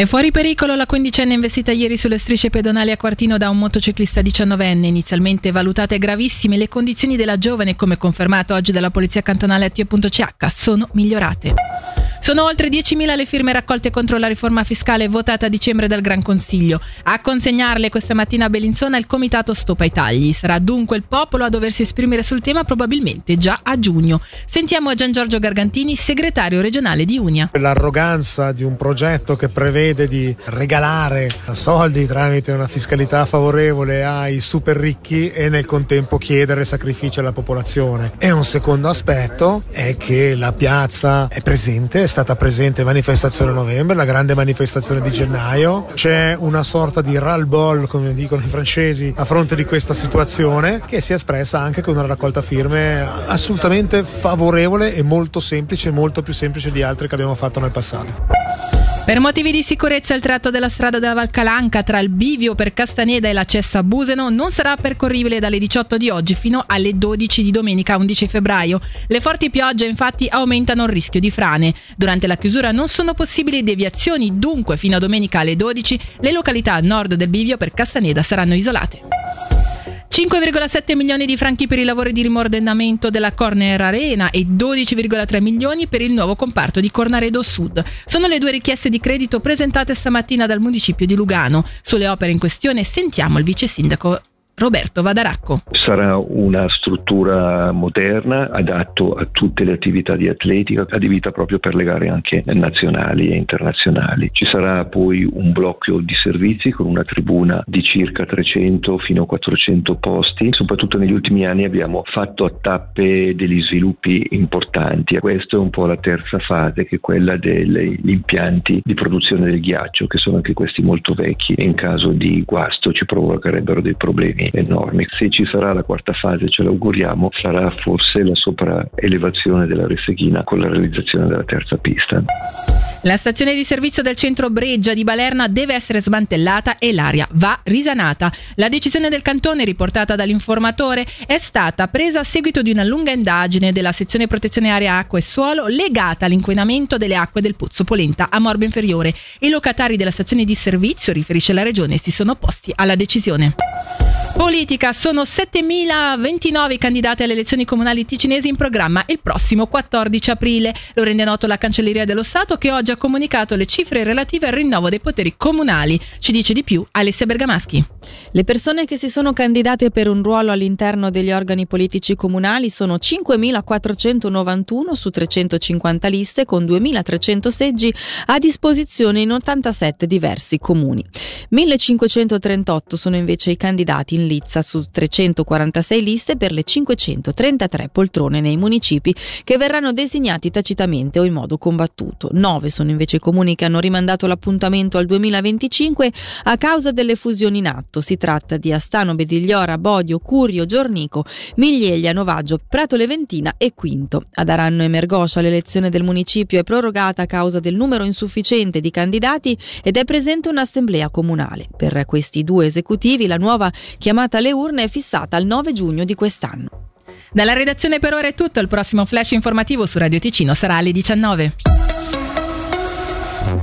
È fuori pericolo la quindicenne investita ieri sulle strisce pedonali a Quartino da un motociclista diciannovenne. Inizialmente valutate gravissime, le condizioni della giovane, come confermato oggi dalla polizia cantonale a Tio.ch, sono migliorate. Sono oltre 10.000 le firme raccolte contro la riforma fiscale votata a dicembre dal Gran Consiglio. A consegnarle questa mattina a Bellinzona il comitato Stop ai tagli. Sarà dunque il popolo a doversi esprimere sul tema probabilmente già a giugno. Sentiamo Gian Giorgio Gargantini, segretario regionale di Unia. L'arroganza di un progetto che prevede di regalare soldi tramite una fiscalità favorevole ai super ricchi e nel contempo chiedere sacrifici alla popolazione. E un secondo aspetto è che la piazza è presente, stata presente manifestazione novembre, la grande manifestazione di gennaio. C'è una sorta di ral-bol, come dicono i francesi, a fronte di questa situazione che si è espressa anche con una raccolta firme assolutamente favorevole e molto semplice, molto più semplice di altre che abbiamo fatto nel passato. Per motivi di sicurezza il tratto della strada della Valcalanca tra il bivio per Castaneda e l'accesso a Buseno non sarà percorribile dalle 18 di oggi fino alle 12 di domenica 11 febbraio. Le forti piogge infatti aumentano il rischio di frane. Durante la chiusura non sono possibili deviazioni, dunque fino a domenica alle 12 le località a nord del bivio per Castaneda saranno isolate. 5,7 milioni di franchi per i lavori di rimordennamento della Corner Arena e 12,3 milioni per il nuovo comparto di Cornaredo Sud. Sono le due richieste di credito presentate stamattina dal municipio di Lugano. Sulle opere in questione sentiamo il vice sindaco Roberto Vadaracco. Sarà una struttura moderna, adatto a tutte le attività di atletica, adibita proprio per le gare anche nazionali e internazionali. Ci sarà poi un blocco di servizi con una tribuna di circa 300 fino a 400 posti. Soprattutto negli ultimi anni abbiamo fatto a tappe degli sviluppi importanti. Questa è un po' la terza fase, che è quella degli impianti di produzione del ghiaccio, che sono anche questi molto vecchi e in caso di guasto ci provocherebbero dei problemi enormi. Se ci sarà la quarta fase, ce l'auguriamo, sarà forse la sopraelevazione della Resseghina con la realizzazione della terza pista. La stazione di servizio del centro Breggia di Balerna deve essere smantellata e l'aria va risanata. La decisione del cantone, riportata dall'informatore, è stata presa a seguito di una lunga indagine della sezione protezione area acqua e suolo legata all'inquinamento delle acque del Pozzo Polenta a Morbo Inferiore. I locatari della stazione di servizio, riferisce la regione, si sono opposti alla decisione. Politica, sono 7.029 candidati alle elezioni comunali ticinesi in programma il prossimo 14 aprile. Lo rende noto la Cancelleria dello Stato che oggi ha comunicato le cifre relative al rinnovo dei poteri comunali. Ci dice di più Alessia Bergamaschi. Le persone che si sono candidate per un ruolo all'interno degli organi politici comunali sono 5.491 su 350 liste con 2.300 seggi a disposizione in 87 diversi comuni. 1.538 sono invece i candidati in Lizza su 346 liste per le 533 poltrone nei municipi che verranno designati tacitamente o in modo combattuto. Nove sono invece i comuni che hanno rimandato l'appuntamento al 2025 a causa delle fusioni in atto. Si tratta di Astano, Bedigliora, Bodio, Curio, Giornico, Miglieglia, Novaggio, Prato Leventina e Quinto. Ad Aranno e Mergoscia l'elezione del municipio è prorogata a causa del numero insufficiente di candidati ed è presente un'assemblea comunale. Per questi due esecutivi la nuova chiamata alle urne è fissata al 9 giugno di quest'anno. Dalla redazione per ora è tutto, il prossimo flash informativo su Radio Ticino sarà alle 19.